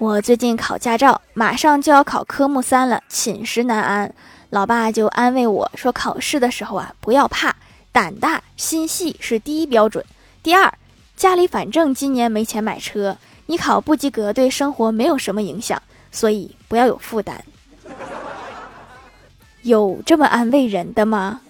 我最近考驾照马上就要考科目三了寝食难安。老爸就安慰我说考试的时候啊不要怕胆大心细是第一标准。第二家里反正今年没钱买车你考不及格对生活没有什么影响所以不要有负担。有这么安慰人的吗？